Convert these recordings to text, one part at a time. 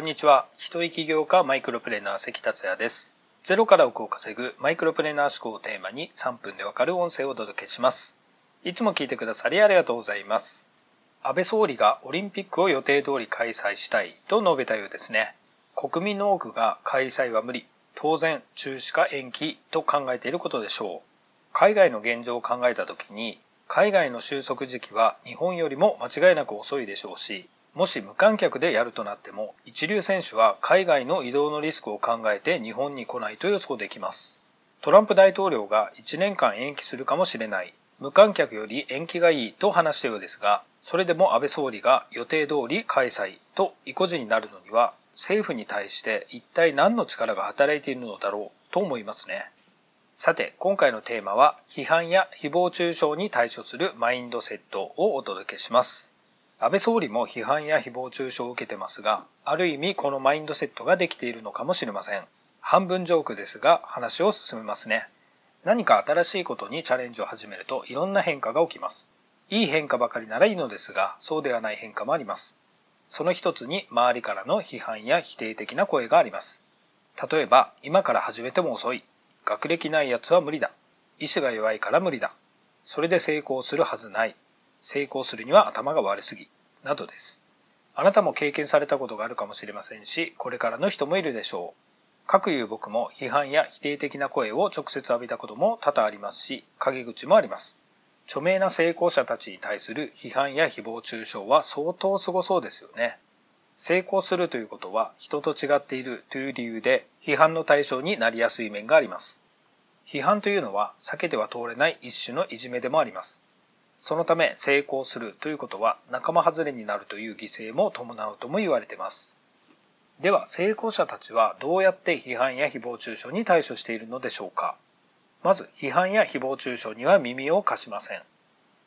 こんにちは。一人起業家マイクロプレーナー関達也です。ゼロから億を稼ぐマイクロプレーナー思考をテーマに3分でわかる音声をお届けします。いつも聞いてくださりありがとうございます。安倍総理がオリンピックを予定通り開催したいと述べたようですね。国民の多くが開催は無理、当然中止か延期と考えていることでしょう。海外の現状を考えた時に、海外の収束時期は日本よりも間違いなく遅いでしょうし、もし無観客でやるとなっても、一流選手は海外の移動のリスクを考えて日本に来ないと予想できます。トランプ大統領が1年間延期するかもしれない、無観客より延期がいいと話したようですが、それでも安倍総理が予定通り開催と意固地になるのには、政府に対して一体何の力が働いているのだろうと思いますね。さて、今回のテーマは、批判や誹謗中傷に対処するマインドセットをお届けします。安倍総理も批判や誹謗中傷を受けてますが、ある意味このマインドセットができているのかもしれません。半分ジョークですが、話を進めますね。何か新しいことにチャレンジを始めるといろんな変化が起きます。いい変化ばかりならいいのですが、そうではない変化もあります。その一つに周りからの批判や否定的な声があります。例えば、今から始めても遅い。学歴ない奴は無理だ。意志が弱いから無理だ。それで成功するはずない。成功するには頭が悪すぎ、などです。あなたも経験されたことがあるかもしれませんし、これからの人もいるでしょう。かくいう僕も批判や否定的な声を直接浴びたことも多々ありますし、陰口もあります。著名な成功者たちに対する批判や誹謗中傷は相当すごそうですよね。成功するということは人と違っているという理由で批判の対象になりやすい面があります。批判というのは避けては通れない一種のいじめでもあります。そのため成功するということは仲間外れになるという犠牲も伴うとも言われています。では成功者たちはどうやって批判や誹謗中傷に対処しているのでしょうかまず批判や誹謗中傷には耳を貸しません。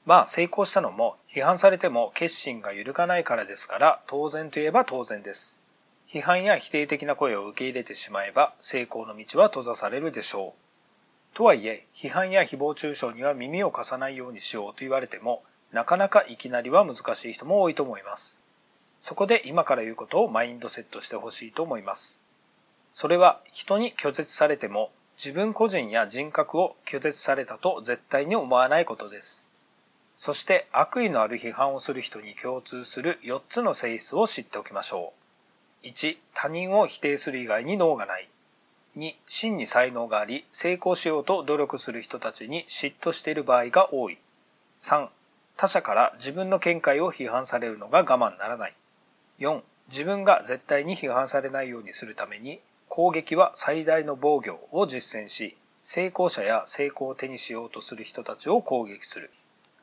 まあ成功したのも批判されても決心が揺るがないからですから当然といえば当然です。批判や否定的な声を受け入れてしまえば成功の道は閉ざされるでしょう。とはいえ、批判や誹謗中傷には耳を貸さないようにしようと言われても、なかなかいきなりは難しい人も多いと思います。そこで今から言うことをマインドセットしてほしいと思います。それは人に拒絶されても自分個人や人格を拒絶されたと絶対に思わないことです。そして悪意のある批判をする人に共通する4つの性質を知っておきましょう。1、他人を否定する以外に脳がない。2、真に才能があり、成功しようと努力する人たちに嫉妬している場合が多い。3、他者から自分の見解を批判されるのが我慢ならない。4、自分が絶対に批判されないようにするために、攻撃は最大の防御を実践し、成功者や成功を手にしようとする人たちを攻撃する。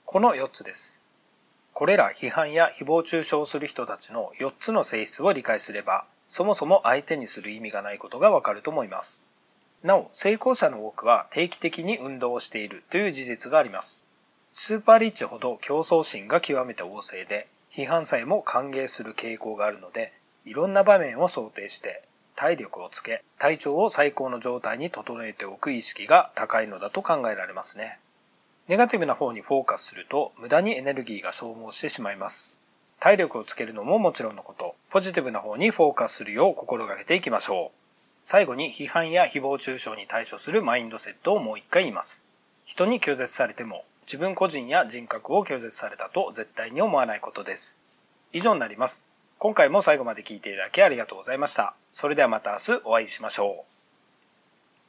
この4つです。これら批判や誹謗中傷する人たちの4つの性質を理解すれば、そもそも相手にする意味がないことがわかると思います。なお、成功者の多くは定期的に運動をしているという事実があります。スーパーリッチほど競争心が極めて旺盛で、批判さえも歓迎する傾向があるので、いろんな場面を想定して体力をつけ、体調を最高の状態に整えておく意識が高いのだと考えられますね。ネガティブな方にフォーカスすると無駄にエネルギーが消耗してしまいます。体力をつけるのももちろんのこと、ポジティブな方にフォーカスするよう心がけていきましょう。最後に批判や誹謗中傷に対処するマインドセットをもう一回言います。人に拒絶されても自分個人や人格を拒絶されたと絶対に思わないことです。以上になります。今回も最後まで聞いていただきありがとうございました。それではまた明日お会いしましょう。